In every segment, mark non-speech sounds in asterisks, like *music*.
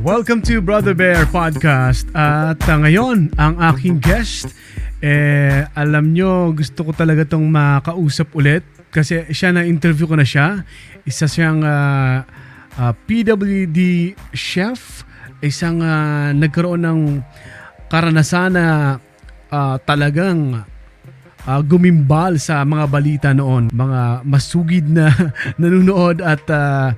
Welcome to Brother Bear Podcast. At uh, ngayon, ang aking guest, eh, alam nyo, gusto ko talaga tong makausap ulit kasi siya na-interview ko na siya. Isa siyang uh, uh, PWD chef, isang uh, nagkaroon ng karanasan na uh, talagang uh, gumimbal sa mga balita noon. Mga masugid na *laughs* nanonood at uh,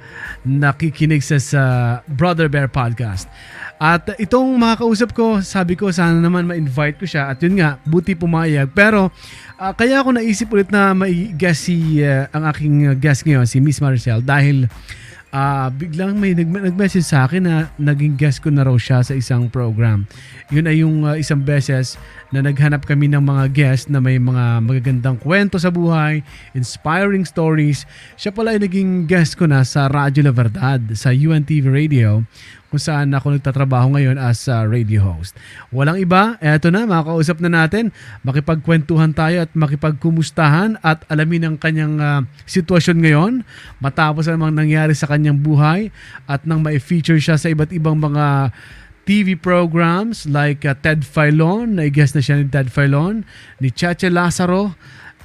nakikinig sa, sa Brother Bear Podcast. At itong mga kausap ko, sabi ko sana naman ma-invite ko siya at yun nga, buti pumayag. Pero uh, kaya ako naisip ulit na mai-guest si uh, ang aking guest ngayon, si Miss Maricel dahil uh, biglang may nag- nag-message sa akin na naging guest ko na raw siya sa isang program. Yun ay yung uh, isang beses na naghanap kami ng mga guest na may mga magagandang kwento sa buhay, inspiring stories. Siya pala ay naging guest ko na sa Radyo La Verdad sa UNTV Radio kung saan ako nagtatrabaho ngayon as a radio host. Walang iba, eto na, makakausap na natin, makipagkwentuhan tayo at makipagkumustahan at alamin ang kanyang uh, sitwasyon ngayon. Matapos ang nangyari sa kanyang buhay at nang mai-feature siya sa iba't ibang mga TV programs like uh, Ted Filon, na-guest na siya ni Ted Filon, ni Chacha Lazaro,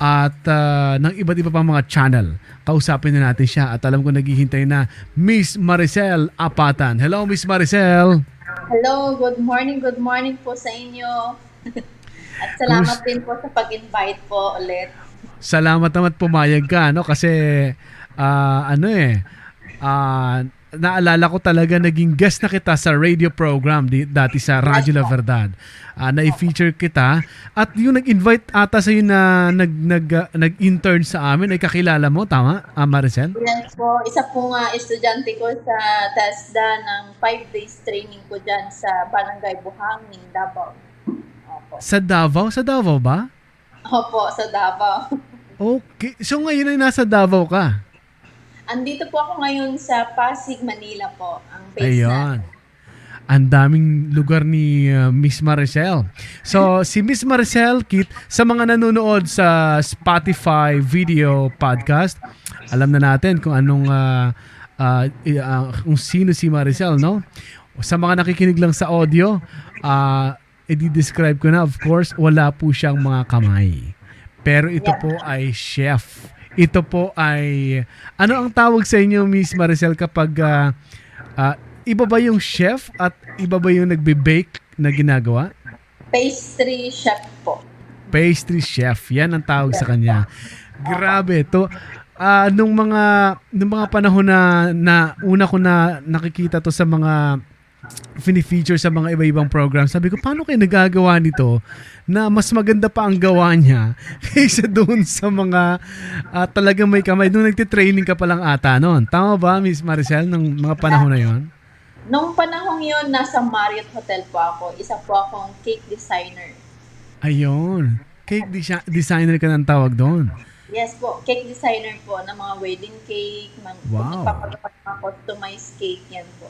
at uh, ng iba't iba pang mga channel. Kausapin na natin siya at alam ko naghihintay na Miss Maricel Apatan. Hello Miss Maricel. Hello, good morning, good morning po sa inyo. *laughs* at salamat Kus- din po sa pag-invite po ulit. Salamat naman pumayag ka no kasi uh, ano eh uh, naalala ko talaga naging guest na kita sa radio program di, dati sa Radyo La Verdad. Uh, na-feature kita at yung nag-invite ata sa na nag nag uh, nag-intern sa amin ay kakilala mo tama, uh, Maricel? Yes po, isa po nga estudyante ko sa TESDA ng 5 days training ko diyan sa Barangay Buhangin, Davao. Opo. Sa Davao? Sa Davao ba? Opo, sa Davao. okay. So ngayon ay nasa Davao ka? Andito po ako ngayon sa Pasig, Manila po. Ang base Ayun. Ang daming lugar ni uh, Miss Maricel. So, *laughs* si Miss Maricel, Kit, sa mga nanonood sa Spotify video podcast, alam na natin kung anong uh, uh, uh, kung sino si Maricel, no? Sa mga nakikinig lang sa audio, uh, i-describe ko na, of course, wala po siyang mga kamay. Pero ito yeah. po ay chef ito po ay, ano ang tawag sa inyo, Miss Maricel, kapag uh, uh, iba ba yung chef at iba ba yung nagbe-bake na ginagawa? Pastry chef po. Pastry chef, yan ang tawag sa kanya. Grabe, to uh, nung mga nung mga panahon na, na una ko na nakikita to sa mga fini-feature sa mga iba-ibang program. Sabi ko, paano kayo nagagawa nito na mas maganda pa ang gawa niya *laughs* kaysa doon sa mga uh, talagang may kamay. Doon nagtitraining ka pa lang ata noon. Tama ba, Miss Maricel, ng mga panahon na yon? Nung panahon yon nasa Marriott Hotel po ako. Isa po akong cake designer. Ayun. Cake de- designer ka ng tawag doon. Yes po, cake designer po ng mga wedding cake, mga wow. magpapagawa ng mga customized cake, yan po.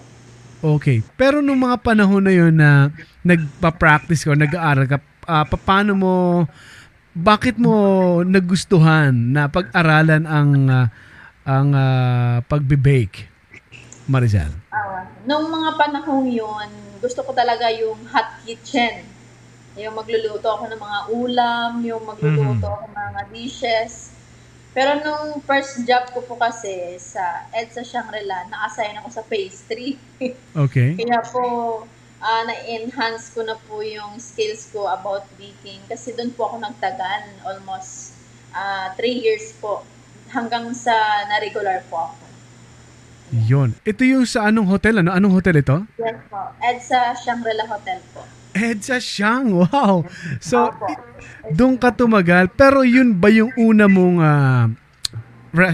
Okay. Pero nung mga panahon na yun na nagpa-practice ka o nag-aaral ka, uh, paano mo, bakit mo nagustuhan na pag-aralan ang uh, ang uh, pagbe-bake, Marizal? Uh, nung mga panahon yun, gusto ko talaga yung hot kitchen. Yung magluluto ako ng mga ulam, yung magluluto mm-hmm. ako ng mga dishes. Pero nung first job ko po kasi sa EDSA Shangri-La, na-assign ako sa pastry. *laughs* Okay. Kaya po, uh, na-enhance ko na po yung skills ko about baking. Kasi doon po ako nagtagal, almost uh, three years po. Hanggang sa na-regular po ako. Yun. Ito yung sa anong hotel? Ano? Anong hotel ito? Yes po. EDSA Shangri-La Hotel po. EDSA Shang, wow. So, doon ka tumagal. Pero yun ba yung una mong uh,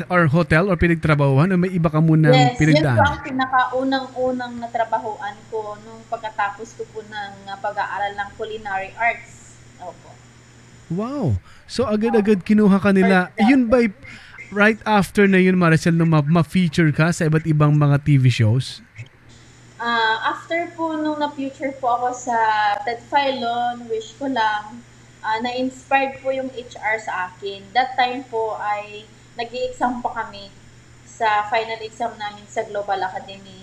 or hotel or pinagtrabahuan o may iba ka muna yes, pinagdaan? Yes, yun ang pinakaunang-unang natrabahuan ko nung pagkatapos ko po ng uh, pag-aaral ng culinary arts. Opo. Wow. So agad-agad kinuha ka nila. Yun ba right after na yun Maricel nung ma-feature ka sa iba't ibang mga TV shows? Uh, after po nung na-future po ako sa Ted Filon, wish ko lang, uh, na-inspired po yung HR sa akin. That time po ay nag exam pa kami sa final exam namin sa Global Academy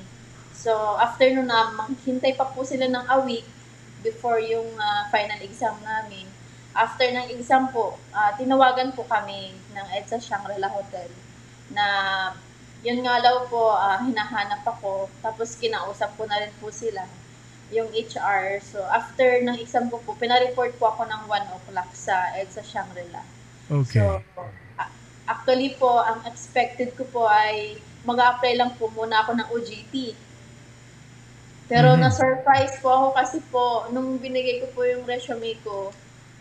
So, after nun na, maghintay pa po sila ng a week before yung ah, final exam namin. After ng exam po, ah, tinawagan po kami ng EDSA Shangri-La Hotel na yun nga daw po, ah, hinahanap ako. Tapos kinausap ko na rin po sila, yung HR. So, after ng exam ko po, pinareport po ako ng 1 o'clock sa EDSA Shangri-La. Okay. So, a- actually po, ang expected ko po ay mag-apply lang po muna ako ng OJT. Pero Mhm. na-surprise po ako kasi po, nung binigay ko po yung resume ko,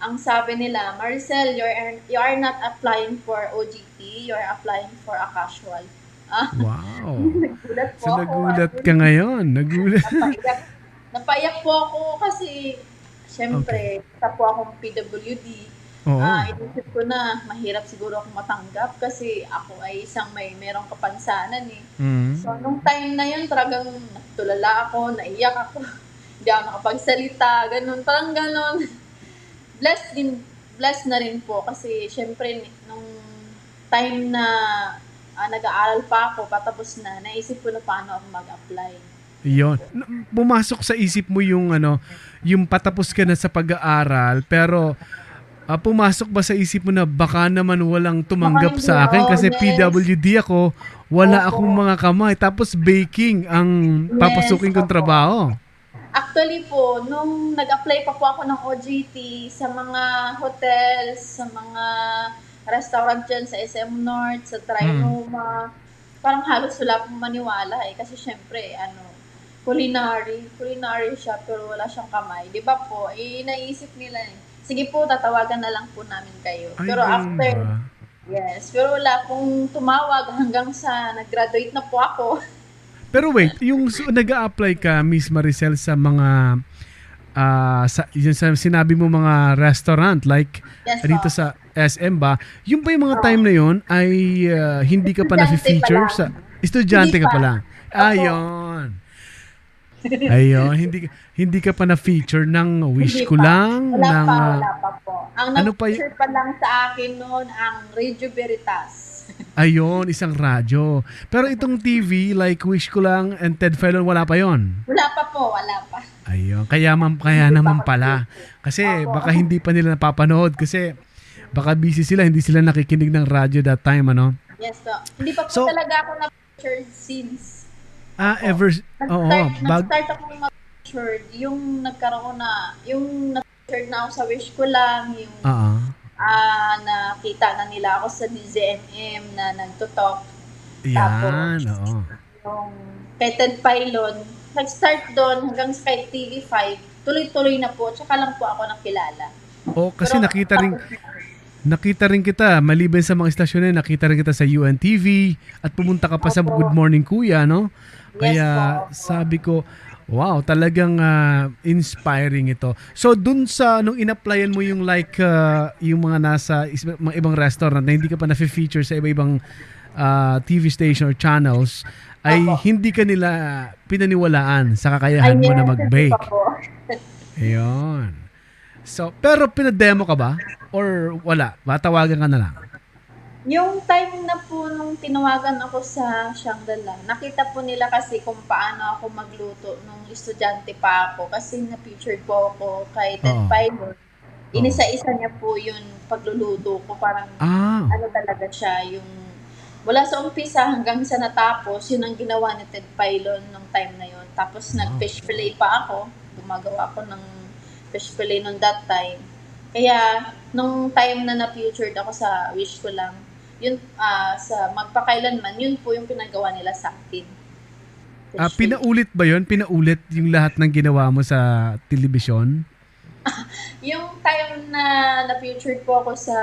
ang sabi nila, Maricel, you're, you are not applying for OJT, you're applying for a casual. Wow. *laughs* nagulat po So ako. nagulat ka ngayon. Nagulat. Napaiyak, napaiyak po ako kasi, syempre, isa po akong PWD. Oo. Ah, inisip ko na mahirap siguro ako matanggap kasi ako ay isang may merong kapansanan eh. Mm. So, nung time na yun, talagang natulala ako, naiyak ako. *laughs* Hindi ako nakapagsalita, ganun. Parang ganun. Blessed din, blessed na rin po kasi syempre nung time na ah, nag-aaral pa ako, patapos na, naisip ko na paano ako mag-apply. Yon. Pumasok sa isip mo yung ano, yung patapos ka na sa pag-aaral pero ah, pumasok ba sa isip mo na baka naman walang tumanggap Baka sa akin kasi yes. PWD ako, wala Opo. akong mga kamay tapos baking ang Yes, papasukin kong opo. trabaho. Actually po, nung nag-apply pa po ako ng OJT sa mga hotels, sa mga restaurant dyan sa SM North, sa Trinoma, parang halos wala pong maniwala eh. Kasi syempre, ano, culinary, culinary siya pero wala siyang kamay. Di ba po? Eh, naisip nila eh. Sige po, tatawagan na lang po namin kayo. Ay, pero after, ba? yes, pero wala pong tumawag hanggang sa nag-graduate na po ako. Pero wait, yung so, nag-a-apply ka, Miss Maricel, sa mga ah, sa, yun sa sinabi mo mga restaurant like Yes, dito po. sa SM ba, yung ba yung mga time na yun ay ah, hindi ka pa na-feature sa estudyante ka pa. lang. Ayun. Ayun, hindi hindi ka pa na-feature ng wish ko lang Wala ng pa, ah, wala pa po. Ang ano pa y- pa lang sa akin noon ang Radio Veritas. *laughs* ayun, isang radyo. Pero itong TV like wish ko lang and Ted Felon wala pa yon. Wala pa po, wala pa. Ayun, kaya man kaya Hindi naman ako pala. Kasi baka hindi pa nila napapanood kasi baka busy sila, hindi sila nakikinig ng radyo that time ano. Yes, po. Hindi pa po So- talaga ako na-picture since. Ah, ever oo, Nag-start, bag nag-start ako mag-picture. Yung nagkaroon na, yung na-picture na ako sa wish ko lang, yung Oo. ah nakita na nila ako sa DZMM na nagtutok. Yan, oo. Yung Ted Pylon, nag-start doon hanggang sa kay TV5, tuloy-tuloy na po, tsaka lang po ako nakilala. Oh, kasi Pero- nakita rin nakita rin kita maliban sa mga istasyon na nakita rin kita sa UNTV at pumunta ka pa sa Opo. Good Morning Kuya, no? Yes Kaya po. sabi ko, wow, talagang ah, inspiring ito. So dun sa nung in-applyan mo yung like ah, yung mga nasa is- mga ibang restaurant na hindi ka pa na-feature sa iba-ibang ah, TV station or channels ay Opo. hindi ka nila pinaniwalaan sa kakayahan mo na mag-bake. Ayun. So, pero pinademo ka ba? Or wala? Matawagan ka na lang? Yung time na po nung tinawagan ako sa Shangri-La, nakita po nila kasi kung paano ako magluto nung estudyante pa ako kasi na-featured po ako kay Ted Oo. Pylon. Inisa-isa niya po yun pagluluto ko. Parang Ah, ano talaga siya, yung wala sa umpisa hanggang sa natapos, yun ang ginawa ni Ted Pylon nung time na yun. Tapos Wow. nag-fish fillet pa ako. Gumagawa ako ng fish fillet nung that time. Kaya, nung time na na-featured ako sa Wish ko lang, yun, ah, sa magpakailanman, yun po yung pinagawa nila sa akin. Fish ah, fillet. pinaulit ba yon? Pinaulit yung lahat ng ginawa mo sa telebisyon? *laughs* Yung time na na-featured po ako sa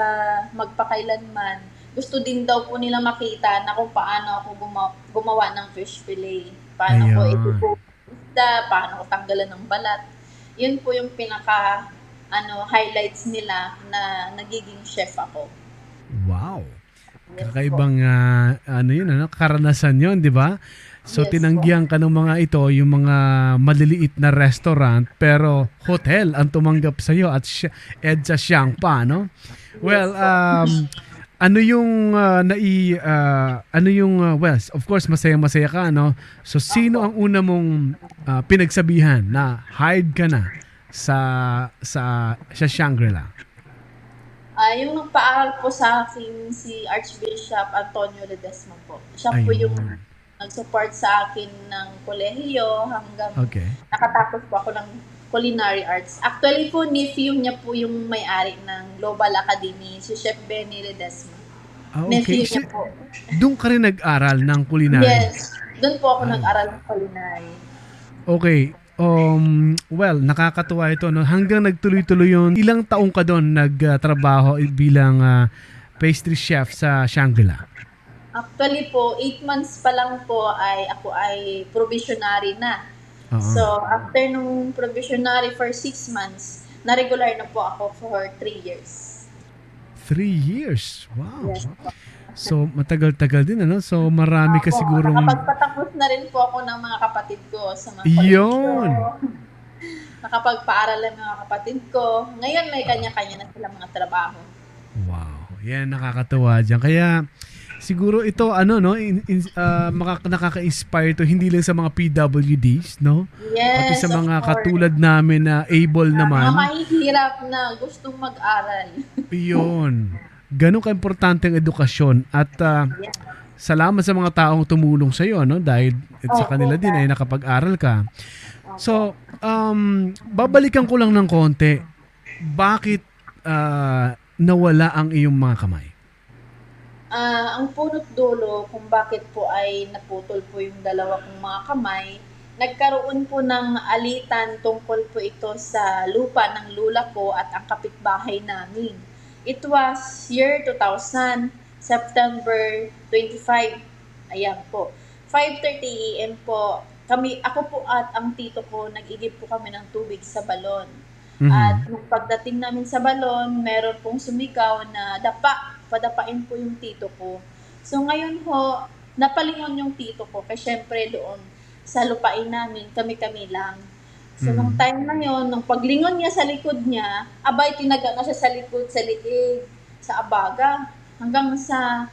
Magpakailanman, gusto din daw po nila makita na kung paano ako gumawa, gumawa ng fish fillet. Paano ko Ayan. ito isda, paano ko tanggalan ng balat. Yun po yung pinaka ano highlights nila na nagiging chef ako. Wow. Kakaibang ah, ano yun, ano, karanasan yon, di ba? So Yes tinanggihan ka ng mga ito, yung mga maliliit na restaurant, pero hotel ang tumanggap sa iyo at EDSA siyang pa, no? Well, um, *laughs* ano yung ah, nai ah, ano yung ah, well, of course masaya-masaya ka no. So sino ang una mong ah, pinagsabihan na hide ka na sa sa sa Shangri-La? Ah, yung nagpaaral po sa akin si Archbishop Antonio Ledesma po. Siya po Ayun. yung nag-support sa akin ng kolehiyo hanggang Okay. nakatapos po ako ng culinary arts. Actually po, nephew niya po yung may-ari ng Global Academy, si Chef Benny Ledesma. Ah, Nephew okay. niya po. Doon ka rin nag-aral ng culinary. Yes. Doon po ako Ah. nag-aral ng culinary. Okay. Um, well, nakakatuwa ito. No? Hanggang nagtuloy-tuloy yun. Ilang taong ka doon nagtrabaho bilang ah, pastry chef sa Shangri-La? Actually po, 8 months pa lang po ay ako ay provisionary na. Oo. So, after nung provisionary for 6 months, na-regular na po ako for 3 years. Three years. Wow. Yes. So, matagal-tagal din, ano? So, marami ka sigurong... Nakapagpatapos na rin po ako ng mga kapatid ko sa mga Yun! *laughs* Nakapagpaaral ang mga kapatid ko. Ngayon may kanya-kanya na sila mga trabaho. Wow. Yan, nakakatuwa dyan. Kaya, siguro ito, ano, no? In, in, ah, makaka- nakaka-inspire to hindi lang sa mga PWDs, no? Pati Yes, sa of mga course. katulad namin na able Mga naman. mahihirap na gustong mag-aral. *laughs* Yun. Ganun ka-importante ang edukasyon. At ah, Yeah. salamat sa mga taong tumulong sa iyo, no? Dahil at sa kanila din ay nakapag-aral ka. So, um, babalikan ko lang ng konti. Bakit ah, nawala ang iyong mga kamay? Ah, ang punot dulo kung bakit po ay naputol po yung dalawa kong mga kamay, nagkaroon po ng alitan tungkol po ito sa lupa ng lula ko at ang kapitbahay namin. It was year 2000, September 25. Ayan po. 5.30 a.m. po, kami, ako po at ang tito ko, nag-igib po kami ng tubig sa balon. Mhm. At nung pagdating namin sa balon, meron pong sumigaw na dapa, padapain po yung tito ko. So ngayon ho, napalingon yung tito ko kasi syempre doon sa lupain namin, kami-kami lang. So Mhm. nung time na yon, nung paglingon niya sa likod niya, abay tinaga na siya sa likod, sa liig, sa abaga, hanggang sa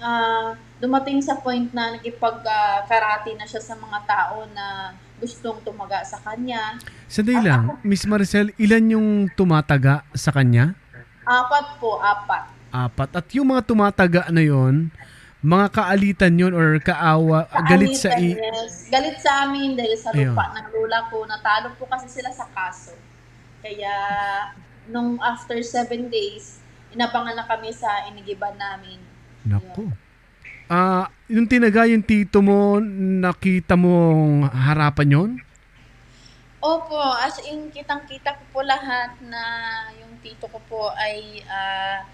ah, dumating sa point na nakipag-karate na siya sa mga tao na gustong tumaga sa kanya. Sandali lang, Miss Maricel, ilan yung tumataga sa kanya? Apat po, apat. Apat. At yung mga tumataga na yon, mga kaalitan yon or kaawa, galit sa i- Kaalitan, yes. Galit sa amin dahil sa Ayun. lupa ng lula ko. Natalo po kasi sila sa kaso. Kaya, nung after seven days, inabangan na kami sa inigiban namin. Naku. Ah, yung tinaga yung tito mo, nakita mong harapan yon? Opo, as in, kitang-kita ko po lahat na yung tito ko po ay ah,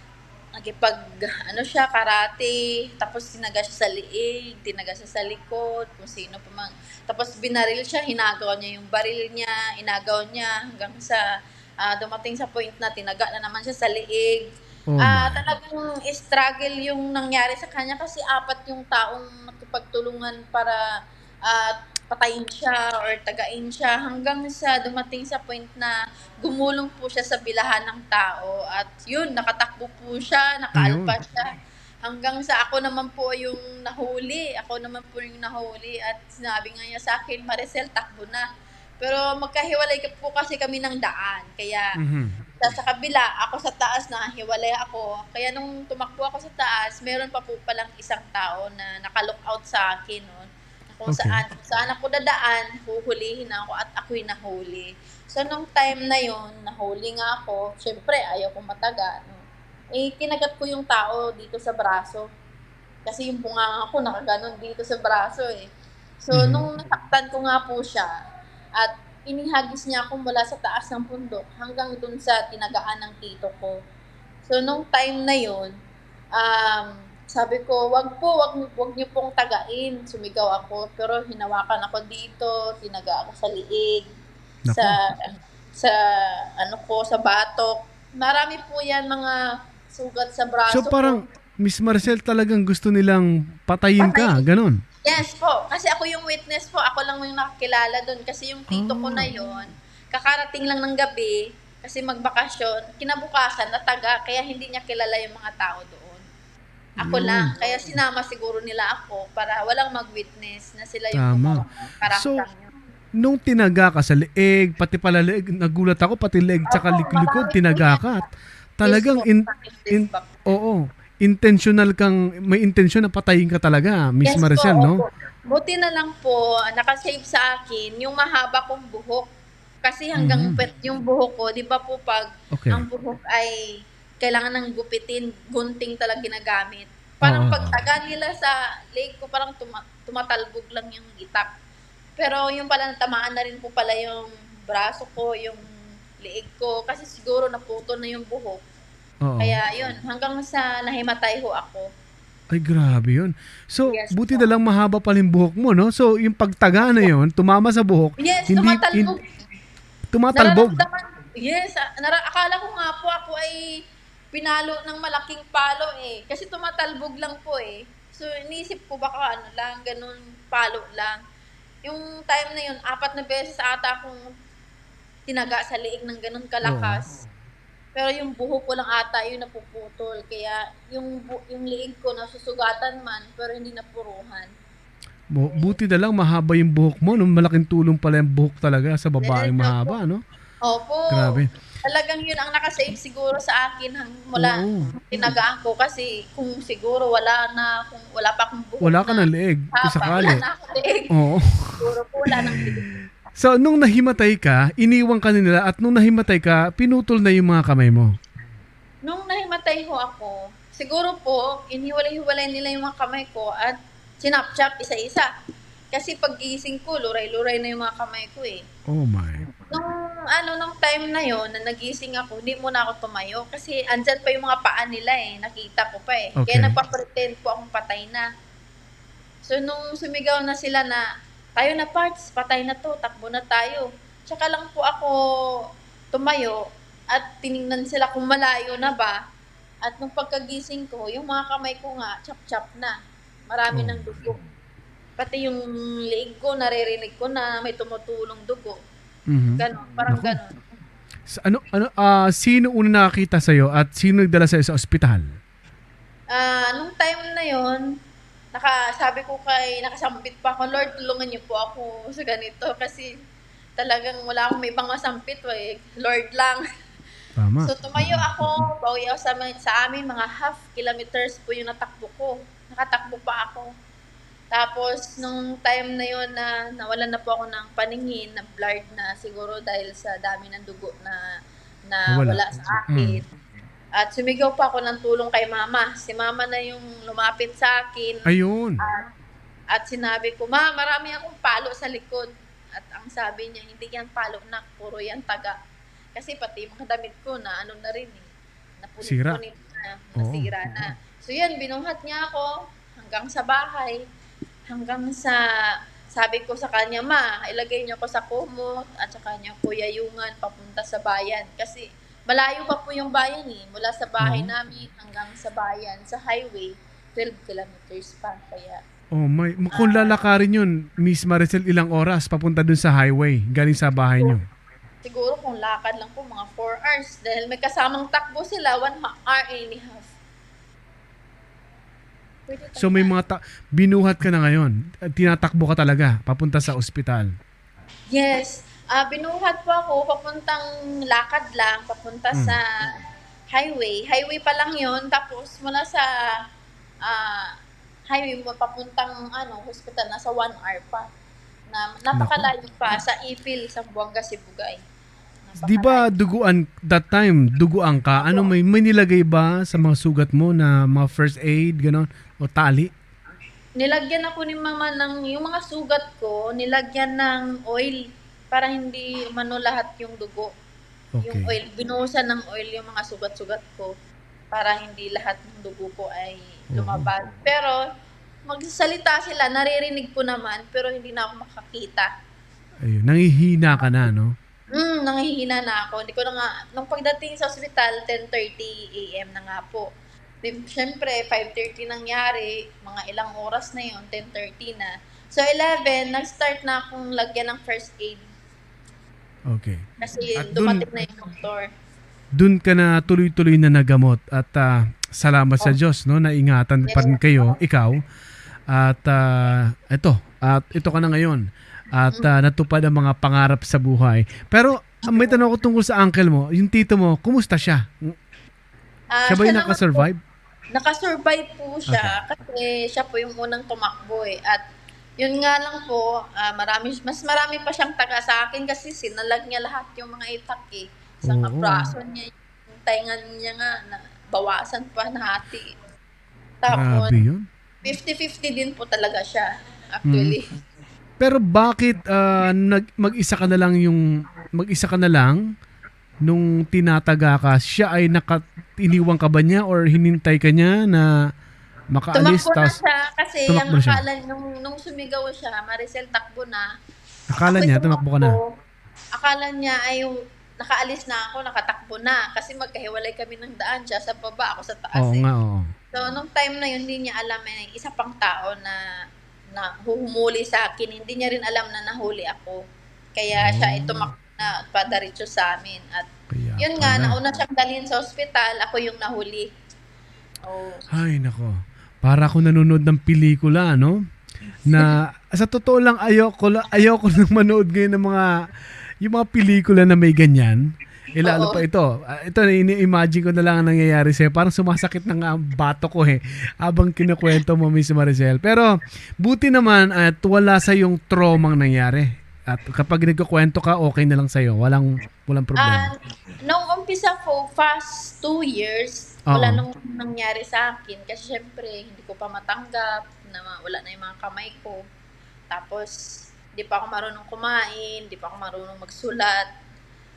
nagipag, ano siya, karate, tapos tinaga siya sa liig, tinaga siya sa likod, kung sino pa mang, tapos binaril siya, hinagaw niya yung baril niya, inagaw niya, hanggang sa ah, dumating sa point na tinaga na naman siya sa liig. Oh Ah, my. talagang struggle yung nangyari sa kanya kasi apat yung taong nakipagtulungan para ah, patayin siya or tagain siya hanggang sa dumating sa point na gumulong po siya sa bilahan ng tao at yun, nakatakbo po siya, nakaalpa siya. Hanggang sa ako naman po yung nahuli. Ako naman po yung nahuli at sinabi nga niya sa akin, Maricel, takbo na. Pero magkahiwalay ka po kasi kami ng daan. Kaya Mhm. sa, sa kabila, ako sa taas na hiwalay ako. Kaya nung tumakbo ako sa taas, meron pa po palang isang tao na nakalook out sa akin noon. Kung Okay. saan, kung saan ako dadaan, huhulihin ako at ako'y nahuli. So nung time na yon nahuli nga ako, syempre ayaw kong mataga. No? Eh, kinagat ko yung tao dito sa braso. Kasi yung bunganga ko nakaganon dito sa braso eh. So, Mhm. nung nasaktan ko nga po siya, at inihagis niya ako mula sa taas ng bundok hanggang dun sa tinagaan ng tito ko. So, nung time na yun, um, sabi ko, wag po, wag, wag niyo pong tagain. Sumigaw ako, pero hinawakan ako dito, tinaga ako sa liig, Naku. sa, sa, ano ko, sa batok. Marami po yan mga sugat sa braso So parang, ko. Miss Maricel, talagang gusto nilang patayin ka, Patayin. ganon. Yes po, kasi ako yung witness po, ako lang yung nakakilala doon. Kasi yung tito ko na Ah. yon kakarating lang ng gabi, kasi magbakasyon, kinabukasan, nataga, kaya hindi niya kilala yung mga tao doon. Ako Yun. lang. Kaya sinama siguro nila ako para walang mag-witness na sila yung Tama. karakter So, niyo. Nung tinaga ka sa leeg, pati pala leeg, nagulat ako, pati leeg tsaka Opo, lik- likod, marami tinaga ka. Talagang, in, in, oo, intentional kang, may intensyon na patayin ka talaga, Miss Yes Maricel, po, no? opo. Buti na lang po, nakasave sa akin yung mahaba kong buhok. Kasi hanggang Mhm. pet yung buhok ko, di ba po pag Okay. ang buhok ay kailangan ng gupitin, gunting talaga ginagamit. Parang Oo. pag taga nila sa leg ko, parang tuma- tumatalbog lang yung itak. Pero yung pala natamaan na rin po pala yung braso ko, yung liig ko, kasi siguro naputo na yung buhok. Oo. Kaya yun, hanggang sa nahimatay ho ako. Ay, grabe yun. So, Yes buti na lang mahaba pa rin buhok mo, no? So, yung pagtaga na yun, tumama sa buhok, Yes, Hindi- tumatalbog. tumatalbog. Nararamdaman- Yes, ah, nara- akala ko nga po ako ay pinalo ng malaking palo eh. Kasi tumatalbog lang po eh. So, inisip ko baka ano lang, ganun palo lang. Yung time na yun, apat na beses ata akong tinaga sa liig ng ganun kalakas. Pero yung buhok ko lang ata yung napuputol. Kaya yung, bu- yung liig ko nasusugatan man, pero hindi napuruhan. Bu- Buti na lang mahaba yung buhok mo, no? Malaking tulong pala yung buhok talaga sa babaeng mahaba, no? Opo. Grabe. Talagang yun ang nakasave siguro sa akin mula Oo. tinagaan ko kasi kung siguro wala na, kung wala pa akong buhok Wala ka na ng leeg, haba, sakali. Wala na akong leeg. *laughs* Oo. Siguro po wala nang leeg. So, nung nahimatay ka, iniwan ka nila at nung nahimatay ka, pinutol na yung mga kamay mo. Nung nahimatay ho ako, siguro po, iniwalay-hiwalay nila yung mga kamay ko at sinapchap isa-isa. Kasi pag gising ko, luray-luray na yung mga kamay ko eh. Oh my. Nung ano, nung time na yon na nagising ako, hindi muna ako tumayo kasi andyan pa yung mga paa nila eh. Nakita ko pa eh. Okay. Kaya nagpa-pretend po akong patay na. So nung sumigaw na sila na, tayo na parts, patay na to, takbo na tayo. Tsaka lang po ako tumayo at tiningnan sila kung malayo na ba. At nung pagkagising ko, yung mga kamay ko nga, chop-chop na. Marami Oh. ng dugo. Pati yung liig ko, naririnig ko na may tumutulong dugo. Mhm. Ganon, parang Naku. ganon. Sa- Ano ano ah sino una nakakita sa at sino nagdala sa sa ospital? Ah, nung time na yon, naka, sabi ko kay, nakasambit pa ako, Lord, tulungan niyo po ako sa ganito kasi talagang wala akong may ibang masampit, eh. Lord lang. Tama. So, tumayo ako, pauwi ako sa, amin- sa amin, mga half kilometers po yung natakbo ko. Nakatakbo pa ako. Tapos, nung time na yon na nawalan na po ako ng paningin, na blurred na siguro dahil sa dami ng dugo na, na Nawala. wala sa akin. At sumigaw pa ako ng tulong kay mama. Si mama na yung lumapit sa akin. Ayun. At, at sinabi ko, ma, marami akong palo sa likod. At ang sabi niya, hindi yan palo na, puro yan taga. Kasi pati mga damit ko na ano na rin eh. Napunit-punit na, Oo. nasira na. So yan, binuhat niya ako hanggang sa bahay. Hanggang sa, sabi ko sa kanya, ma, ilagay niyo ko sa kumot at sa kanya kuya yungan papunta sa bayan. Kasi malayo pa po yung bayan eh. Mula sa bahay Oo. namin hanggang sa bayan, sa highway, 12 kilometers pa. Kaya Oh my. Kung lalakarin yun, Miss Maricel, ilang oras papunta dun sa highway, galing sa bahay nyo? siguro kung lakad lang po, mga 4 hours. Dahil may kasamang takbo sila, 1 hour and a half. So may mga ta- binuhat ka na ngayon. At Tinatakbo ka talaga papunta sa ospital. Yes. Ah, binuhat po ako papuntang lakad lang, papunta Mm. sa highway. Highway pa lang 'yon tapos mula sa ah, highway mo papuntang ano, hospital nasa 1 hour pa. Na napakalayo pa sa Ipil, sa Buanga, Sibugay. Di ba duguan that time, duguan ka? Ano may may nilagay ba sa mga sugat mo na mga first aid ganon o tali? Nilagyan ako ni mama ng, yung mga sugat ko, nilagyan ng oil para hindi umano lahat yung dugo. Yung Okay. oil, binuhusan ng oil yung mga sugat-sugat ko para hindi lahat ng dugo ko ay lumabas. Pero magsasalita sila, naririnig ko naman, pero hindi na ako makakita. Ayun, nangihina ka na, no? Hmm, nangihina na ako. Hindi ko na nga, nung pagdating sa ospital, 10.30 a.m. na nga po. Di, Siyempre, 5.30 nangyari, mga ilang oras na yun, 10.30 na. So, 11, nag-start na akong lagyan ng first aid. Okay. Kasi At dun- dumating na yung doktor. Doon ka na tuloy-tuloy na nagamot at ah, salamat sa Diyos, no? Naingatan pa rin kayo, ikaw. At ah, ito, at ito ka na ngayon. At ah, natupad ang mga pangarap sa buhay. Pero may tanong ko tungkol sa uncle mo, yung tito mo, kumusta siya? Ah, Siya ba yung nakasurvive? Nakasurvive po siya kasi siya po yung unang tumakbo eh. At yun nga lang po, ah, marami, mas marami pa siyang taga sa akin kasi sinalag niya lahat yung mga itak eh. Sa Oo. braso niya, yung taingan niya nga, na, bawasan pa nahati. Tapos, Grabe yun. 50-50 din po talaga siya, actually. Pero bakit ah, nag, mag-isa ka na lang yung mag-isa ka na lang nung tinataga ka, siya ay naka iniwan ka ba niya or hinintay ka niya na makaalis Tumakbo na tapos siya kasi tumakbo ang siya. akala nung, nung sumigaw siya, Maricel takbo na. akala niya yung tumakbo ka na. tumakbo. Akala niya ay yung nakaalis na ako, nakatakbo na. Kasi magkahiwalay kami ng daan. Siya sa baba, ako sa taas. Oo eh. nga, oo. So, nung time na yun, hindi niya alam na isa pang tao na na huhumuli sa akin. Hindi niya rin alam na nahuli ako. Kaya siya ay tumakbo na padaritso sa amin. At Kaya yun nga, pala. nauna siyang dalhin sa ospital, ako yung nahuli. Oh. Ay, nako. Para ako nanonood ng pelikula, no? Na sa totoo lang ayoko ayoko *laughs* nang manood ngayon ng mga yung mga pelikula na may ganyan. Eh, lalo Oo. pa ito. Ah, ito, ini-imagine ko na lang ang nangyayari sa'yo. Parang sumasakit na nga ang bato ko eh. Habang kinukwento mo, Miss Maricel. Pero, buti naman at wala sa yung traumang nangyari. At kapag nagkukwento ka, okay na lang sa'yo. Walang, walang problema. Ah, nung umpisa ko, fast two years, wala Oo. nung nangyari sa akin. Kasi syempre, hindi ko pa matanggap, na wala na yung mga kamay ko. Tapos, hindi pa ako marunong kumain, hindi pa ako marunong magsulat.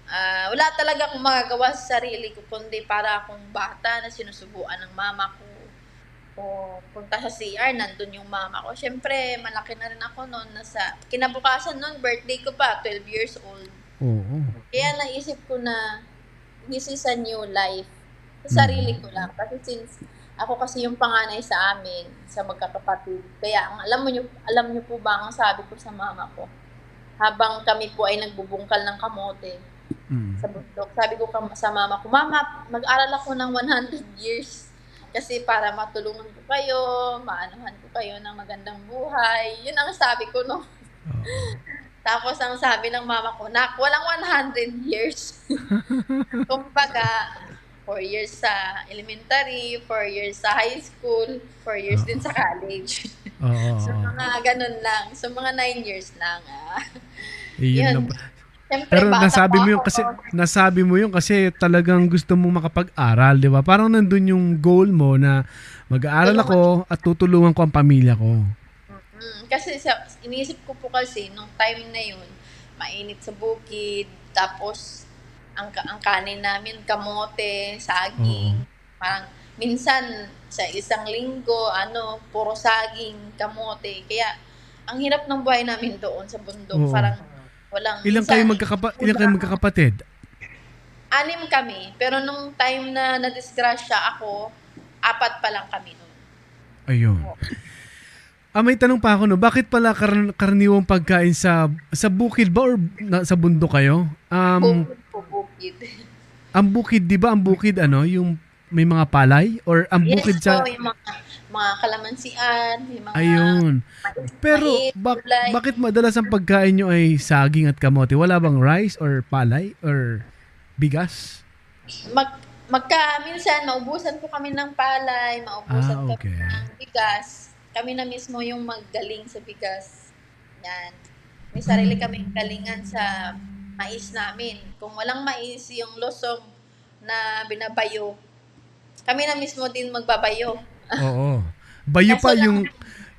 Ah, wala talaga akong magagawa sa sarili ko, kundi para akong bata na sinusubuan ng mama ko. O punta sa CR, nandun yung mama ko. Syempre, malaki na rin ako noon. Nasa, kinabukasan noon, birthday ko pa, 12 years old. Oo. Kaya naisip ko na this is a new life. Sa sarili ko lang. Kasi since ako kasi yung panganay sa amin, sa magkakapatid. Kaya ang alam mo nyo, alam nyo po ba ang sabi ko sa mama ko? Habang kami po ay nagbubungkal ng kamote Mm. sa bundok. Sabi ko sa mama ko, Mama, mag-aral ako ng 100 years. Kasi para matulungan ko kayo, maanuhan ko kayo ng magandang buhay. Yun ang sabi ko, no? Tapos ang sabi ng mama ko, nak, walang 100 years. *laughs* Kumbaga, 4 years sa elementary, 4 years sa high school, 4 years din sa college. Oo. *laughs* so, mga ganun lang. So, mga 9 years lang. Ah. Iyon Yun. lang. Siyempre, Pero nasabi mo yun ako. kasi nasabi mo yun kasi talagang gusto mo makapag-aral, 'di ba? Parang nandun yung goal mo na mag-aaral ako at tutulungan ko ang pamilya ko. Mm, kasi sa, iniisip ko po kasi, nung time na yun, mainit sa bukid, tapos ang, ang kanin namin, kamote, saging. Parang minsan sa isang linggo, ano, puro saging, kamote. Kaya ang hirap ng buhay namin doon sa bundok. Oo. Parang walang... Ilang kayo magkakapa ilang kayo magkakapatid? Anim kami. Pero nung time na nadisgrasya ako, apat pa lang kami noon. Ayun. Ah, may tanong pa ako no. Bakit pala kar- karaniwang pagkain sa sa bukid ba or na, sa bundok kayo? Um, Bukid po, bukid. ang bukid, 'di ba? Ang bukid ano, yung may mga palay or ang bukid yes sa po, yung mga, mga kalamansian, yung mga... Ayun. Pero bak- bakit madalas ang pagkain nyo ay saging at kamote? Wala bang rice or palay or bigas? mag magka minsan maubusan po kami ng palay, maubusan Ah, kami okay. ng bigas. Kami na mismo yung maggaling sa bigas. Yan. May sarili kaming galingan sa mais namin. Kung walang mais, yung losong na binabayo, kami na mismo din magbabayo. Oo. *laughs* Bayo pa yung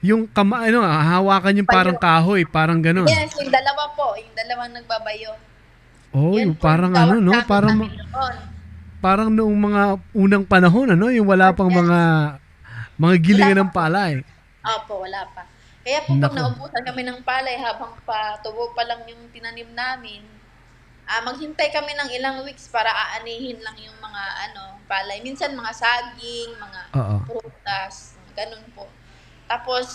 yung kama ano, hawakan yung parang kahoy, parang ganun. Yes, yung dalawa po, yung dalawang nagbabayo. Oh, yung po parang yung ano, no? Parang parang noong mga unang panahon, ano? Yung wala pang Yes. mga mga gilingan Wala ng palay. Opo, wala pa. Kaya po pag Nako. naubusan kami ng palay habang pa tubo pa lang yung tinanim namin, ah maghintay kami ng ilang weeks para aanihin lang yung mga ano palay. Minsan mga saging, mga Oo. prutas, ganun po. Tapos,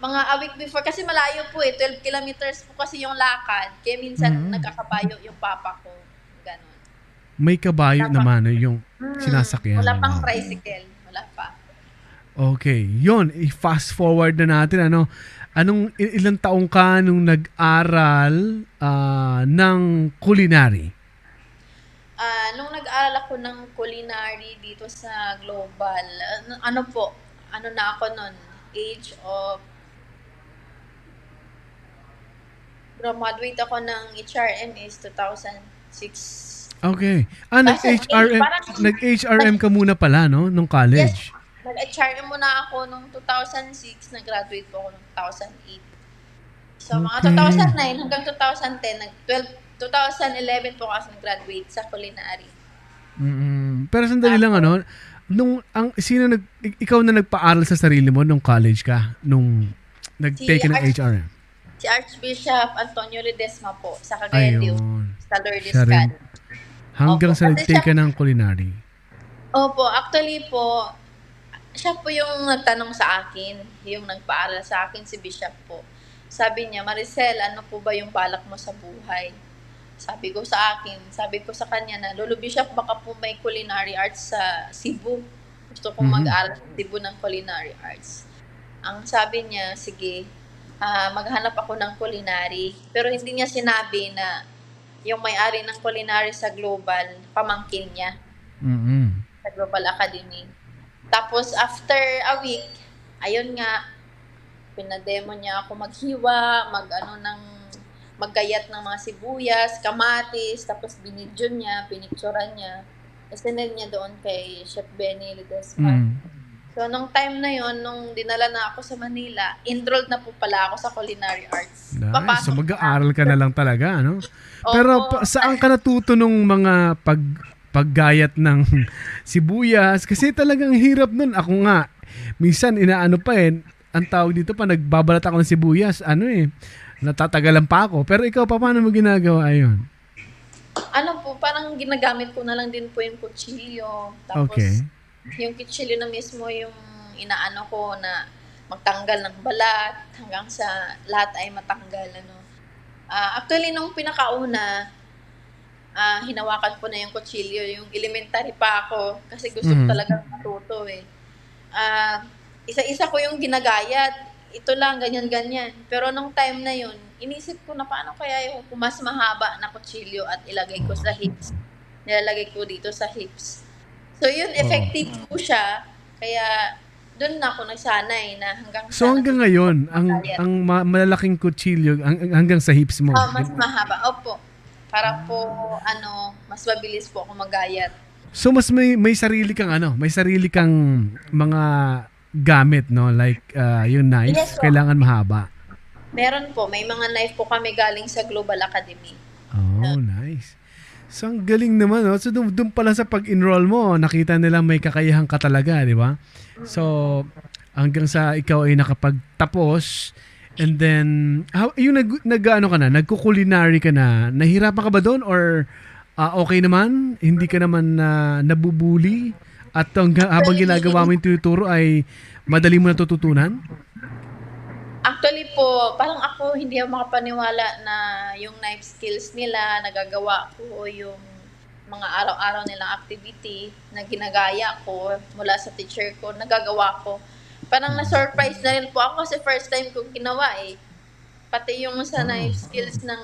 mga a week before, kasi malayo po eh, 12 kilometers po kasi yung lakad. Kaya minsan Mhm. nagkakabayo yung papa ko. Ganun. May kabayo Dapat- naman no, yung Mm, sinasakyan. Wala pang tricycle. Okay, yon i-fast forward na natin ano. Anong ilang taong ka nung nag-aral ah, ng culinary? Ah, nung nag-aral ako ng culinary dito sa Global, ano, ano po, ano na ako nun, age of graduate ako ng HRM is 2006. Okay. Ah, nag-HRM, Parang- nag-HRM ka muna pala, no? Nung college. Nag-HRM muna ako nung 2006, nag-graduate po ako nung 2008. So, mga Okay. 2009 hanggang 2010, nag-12, 2011 po kasi nag-graduate sa culinary. mm Pero sandali lang, ano? Nung, ang, sino nag, ik- ikaw na nagpaaral sa sarili mo nung college ka? Nung nag-take ka ng Arch- HRM? Si Archbishop Antonio Ledesma po, sa Cagayan de sa Lourdes. Hanggang Opo. sa nag-take ka ng culinary. Opo, actually po, siya po yung nagtanong sa akin, yung nagpaaral sa akin, si Bishop po. Sabi niya, Maricel, ano po ba yung balak mo sa buhay? Sabi ko sa akin, sabi ko sa kanya na, Lolo Bishop, baka po may culinary arts sa Cebu. Gusto kong Mhm. mag-aaral sa Cebu ng culinary arts. Ang sabi niya, sige, ah, maghanap ako ng culinary. Pero hindi niya sinabi na yung may-ari ng culinary sa Global, pamangkin niya mm sa Global Academy. Tapos, after a week, ayun nga, pinademo niya ako maghiwa, mag ano ng maggayat ng mga sibuyas, kamatis, tapos binidyo niya, pinicturan niya. Isinend niya doon kay Chef Benny Ledesma. Mm. So, nung time na yon nung dinala na ako sa Manila, enrolled na po pala ako sa culinary arts. Nice. Papasok So mag-aaral ka na lang talaga, ano? *laughs* Pero pa- saan ka natuto nung mga pag paggayat ng *laughs* sibuyas? Kasi talagang hirap nun. Ako nga, minsan inaano pa eh, ang tawag dito pa, nagbabalat ako ng sibuyas, ano eh, natatagalan pa ako. Pero ikaw, pa, paano mo ginagawa yun? Ano po, parang ginagamit ko na lang din po yung kutsilyo. Tapos, Okay. yung kutsilyo na mismo yung inaano ko na magtanggal ng balat hanggang sa lahat ay matanggal. Ano. Ah, actually, nung pinakauna, ah, hinawakan ko na yung kutsilyo. Yung elementary pa ako kasi gusto ko Mhm. talaga matuto eh. Ah, isa-isa ko yung ginagayat. Ito lang, ganyan-ganyan. Pero nung time na yun, inisip ko na paano kaya yung mas mahaba na kutsilyo at ilagay ko sa hips. Nilalagay ko dito sa hips. So yun, effective po siya. Kaya doon na ako nagsanay na hanggang So hanggang ngayon, ang ang ma- malalaking kutsilyo ang- hanggang sa hips mo. Oh, mas mahaba. Opo. Para po, ano, mas mabilis po ako magayat. So mas may may sarili kang ano, may sarili kang mga gamit, no? Like uh, yung knife, Yes, po. kailangan mahaba. Meron po, may mga knife po kami galing sa Global Academy. Oh, nice. So, ang galing naman, no? So, doon, doon pala sa pag-enroll mo, nakita nila may kakayahan ka talaga, di ba? So, hanggang sa ikaw ay nakapagtapos, and then, how, yung nag, nag, ano ka na, nagkukulinary ka na, nahirapan ka ba doon? Or, ah, okay naman? Hindi ka naman na nabubuli? At hanggang, habang ginagawa mo yung tuturo ay madali mo natututunan? Actually po, parang ako hindi ako makapaniwala na yung knife skills nila, nagagawa ko yung mga araw-araw nilang activity na ginagaya ko mula sa teacher ko, nagagawa ko. Parang na-surprise na rin po ako kasi first time kong ginawa eh. Pati yung sa knife skills ng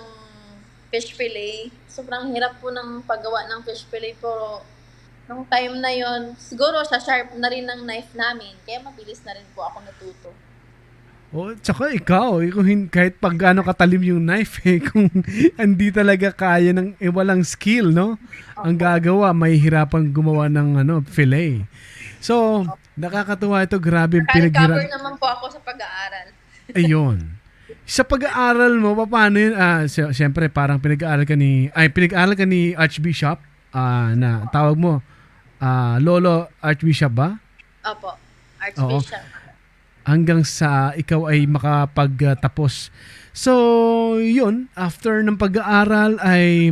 fish fillet, sobrang hirap po ng paggawa ng fish fillet pero nung time na yon siguro sa sharp na rin ng knife namin, kaya mabilis na rin po ako natuto. Oh, tsaka ikaw, eh, kung kahit pag gaano katalim yung knife, eh, *laughs* kung hindi talaga kaya ng eh, walang skill, no? Ang gagawa, may hirapang gumawa ng ano, fillet. So, nakakatuwa ito, grabe yung Naka-recover pinaghirap. naman po ako sa pag-aaral. *laughs* Ayun. Sa pag-aaral mo, pa- paano yun? Ah, sy- Siyempre, parang pinag-aaral ka ni, ay, pinag-aaral ka ni Archbishop, ah, na tawag mo, ah, Lolo Archbishop ba? Opo, Archbishop. hanggang sa ikaw ay makapagtapos. So, yun, after ng pag-aaral ay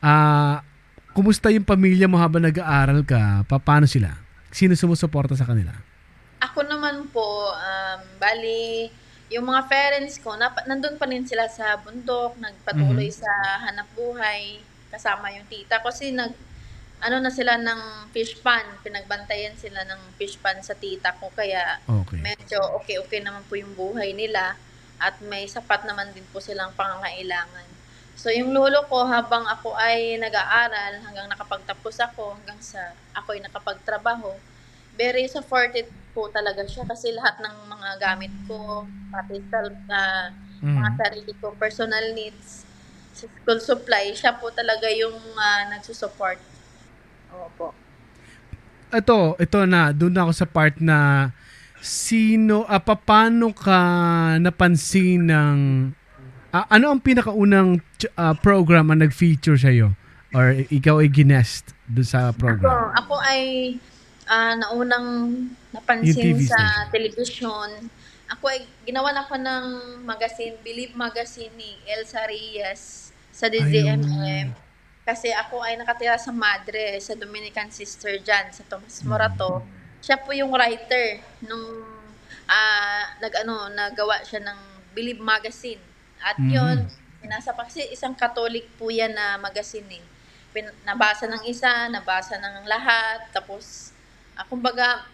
ah kumusta yung pamilya mo habang nag-aaral ka? Pa- Paano sila? Sino sumusuporta sa kanila? Ako naman po, um, bali, yung mga parents ko, nap- nandun pa rin sila sa bundok, nagpatuloy Mhm. sa hanap buhay, kasama yung tita. Kasi nag, ano na sila ng fish pan. Pinagbantayan sila ng fish pan sa tita ko. Kaya Okay. medyo okay-okay naman po yung buhay nila. At may sapat naman din po silang pangangailangan. So yung lolo ko habang ako ay nag-aaral hanggang nakapagtapos ako hanggang sa ako ay nakapagtrabaho very supportive po talaga siya kasi lahat ng mga gamit ko pati sa ah, mga Mm. sarili ko personal needs school supply siya po talaga yung uh, nagsusupport. Opo. Ito, ito na, doon na ako sa part na sino, ah, paano ka napansin ng, ah, ano ang pinakaunang ch- ah, program ang nag-feature sa'yo? Or ikaw ay ginest doon sa program? ako ay ah, naunang napansin TV sa television. Ako ay ginawan ako ng magazine, Believe Magazine ni Elsa Reyes sa DZMM. Kasi ako ay nakatira sa Madre, sa Dominican Sister dyan, sa Tomas Morato. Siya po yung writer nung ah, nag-ano, nagawa siya ng Believe Magazine. At Mhm. yun, pinasa pa kasi isang Katolik po yan na magazine eh. Pin, nabasa ng isa, nabasa ng lahat, tapos, ah, kumbaga,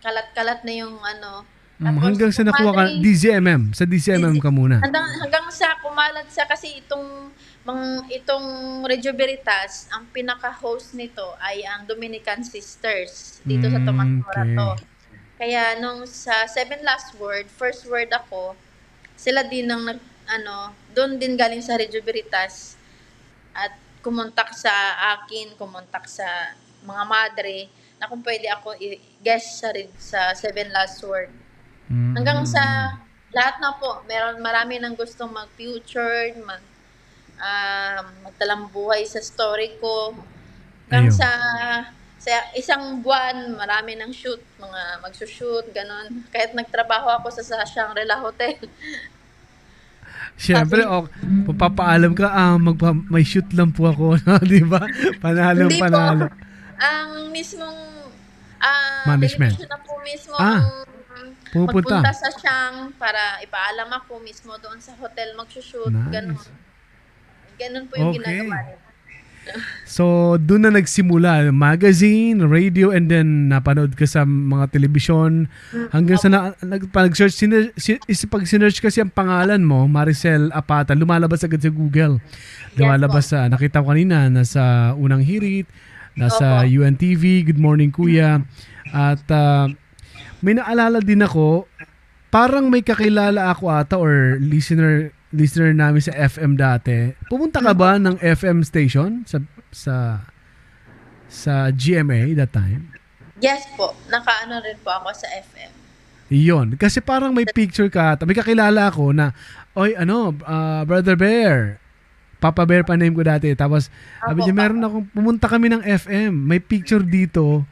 kalat-kalat na yung ano. Mm, Tapos, hanggang sa nakuha ka, DZMM, sa DZMM ka muna. hanggang, hanggang sa kumalat siya kasi itong mang, itong Radio Veritas, ang pinaka-host nito ay ang Dominican Sisters dito sa Tomas Mm, Morato. okay. Kaya nung sa Seven Last Word, first word ako, sila din ang nag, ano, doon din galing sa Radio Veritas at kumontak sa akin, kumontak sa mga madre na kung pwede ako i-guest sa, sa Seven Last Word. Mm. Hanggang sa lahat na po, meron marami nang gustong mag-future, mag ah, magtalang buhay sa story ko. Hanggang sa sa isang buwan, marami nang shoot, mga magsushoot, ganon. Kahit nagtrabaho ako sa, sa Shangri-La Hotel. *laughs* Siyempre, oh, papapaalam ka, ah, magpa, may shoot lang po ako, *laughs* no? di ba? Panalo, Hindi po. panalo. Ang mismong ah Management. na po mismo Ah, Pupunta. magpunta sa Shang para ipaalam ako mismo doon sa hotel magsushoot, Nice. ganon. Ganon po yung Okay. ginagawa nila. So, doon na nagsimula, magazine, radio, and then napanood ka sa mga telebisyon. Hanggang sa na, nag, pag search siner, si, pag sinerch kasi ang pangalan mo, Maricel Apata, lumalabas agad sa Google. Lumalabas sa, nakita ko kanina, nasa Unang Hirit, nasa UNTV, Good Morning Kuya. At ah, may naalala din ako, parang may kakilala ako ata or listener listener namin sa FM dati. Pumunta ka ba ng FM station sa sa sa GMA that time? Yes po, nakaano rin po ako sa FM. Iyon. Kasi parang may picture ka. May kakilala ako na, oy, ano, ah, Brother Bear. Papa Bear pa name ko dati. Tapos, sabi niya, meron akong, pumunta kami ng FM. May picture dito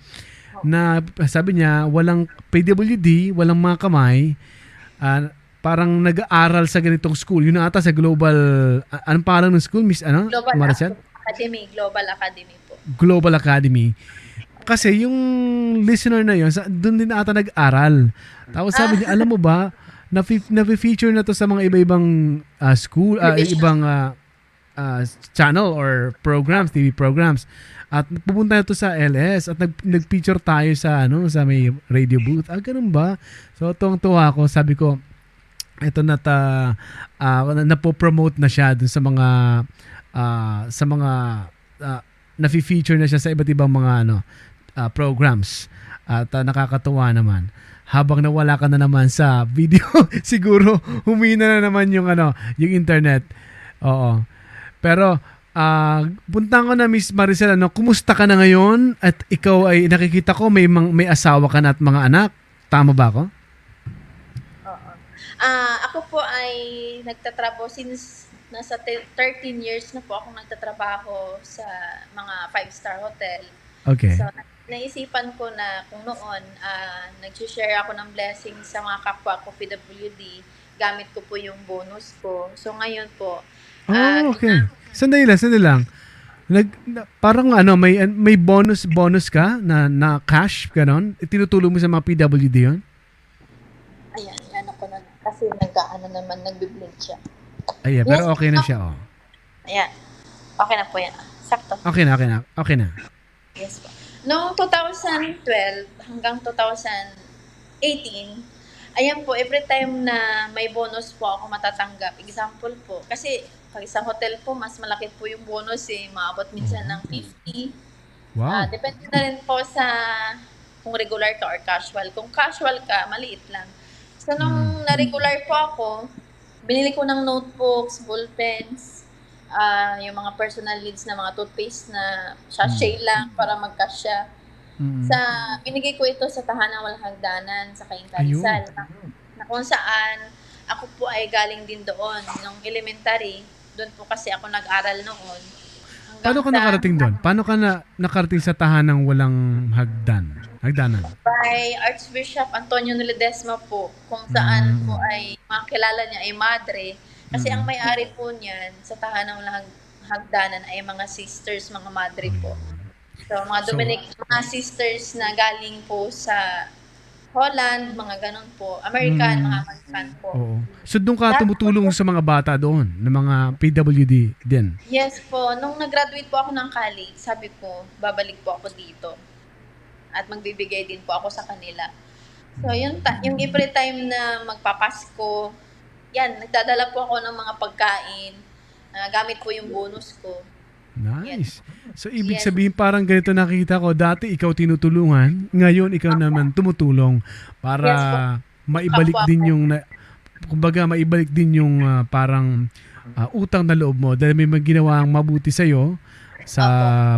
na, sabi niya, walang PWD, walang mga kamay. Ah, parang nag-aaral sa ganitong school. Yun na ata sa global, ah, anong pangalan ng school? Miss, ano? Global Maricel? Academy, Global Academy po. Global Academy. Kasi yung listener na yun, sa- doon din ata nag-aral. Tapos sabi niya, alam mo ba, na-fe- na-feature na to sa mga iba-ibang ah, school, ah, Division. ibang ah, ah, channel or programs, TV programs. At pupunta na to sa LS at nag, nag-feature tayo sa ano sa may radio booth. Ah, ganun ba? So, tuwang-tuwa ako. Sabi ko, ito na ta na napo-promote na siya dun sa mga ah, sa mga ah, nafi-feature na siya sa iba't ibang mga ano ah, programs. At ah, nakakatuwa naman. Habang nawala ka na naman sa video *laughs* siguro humina na naman yung ano yung internet. Oo. Pero ah punta ko na Miss Maricel ano kumusta ka na ngayon? At ikaw ay nakikita ko may may asawa ka na at mga anak. Tama ba ako Ah, ako po ay nagtatrabaho since nasa te- 13 years na po akong nagtatrabaho sa mga five-star hotel. okay So, na- naisipan ko na kung noon, ah, nag-share ako ng blessing sa mga kapwa ko PWD, gamit ko po yung bonus ko. So, ngayon po, Oh, okay. Sandali lang, sandali lang. Nag, na- parang ano, may may bonus bonus ka na na cash ganon. Tinutulong mo sa mga PWD 'yon? ayan, ano ko na, kasi nag-ano naman, nagbi-blink siya. Ay, pero Yes, okay na siya, oh. Ayan. Okay na po yan. Sakto. Okay na, okay na. Okay na. Yes po. Noong 2012 hanggang 2018, ayan po, every time na may bonus po ako matatanggap, example po, kasi pag sa hotel po, mas malaki po yung bonus eh, maabot minsan ng 50. Ah, Wow. depende na rin po sa kung regular ka or casual. Kung casual ka, maliit lang. So, nung na-regular po ako, binili ko ng notebooks, ballpens, ah yung mga personal needs na mga toothpaste na sachet lang para magkasya. Mm. Sa, binigay ko ito sa Tahanang Walang Hagdanan sa. Rizal. Na, na kung saan, ako po ay galing din doon. Nung elementary, doon po kasi ako nag-aral noon. Paano ka nakarating doon? Paano ka na nakarating sa tahanang walang hagdan? Hagdanan. by Archbishop Antonio Ledesma po, kung saan Mm. po ay makilala niya ay madre. Kasi Mm. ang may-ari po niyan sa tahanang walang hag- hagdanan ay mga sisters, mga madre po. So, mga So- Dominic, mga sisters na galing po sa Holland, mga ganun po. American, Mm. mga American po. Oo. So doon ka tumutulong sa mga bata doon, ng mga PWD din. Yes po. Nung nag-graduate po ako ng college, sabi ko, babalik po ako dito. At magbibigay din po ako sa kanila. So, yung, ta- yung every time na magpapasko, yan, nagdadala po ako ng mga pagkain. Ah, gamit po yung bonus ko. Nice. So ibig Yes. sabihin parang ganito nakita ko, dati ikaw tinutulungan, ngayon ikaw naman tumutulong para Yes po. maibalik Kapwa din yung na, kumbaga maibalik din yung ah, parang ah, utang na loob mo dahil may mga ginawang mabuti sa iyo sa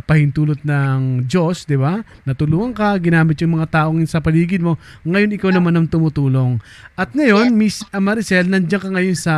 pahintulot ng Diyos, di ba? Natulungan ka, ginamit yung mga taong sa paligid mo. Ngayon ikaw naman ang tumutulong. At ngayon, Miss Maricel, nandiyan ka ngayon sa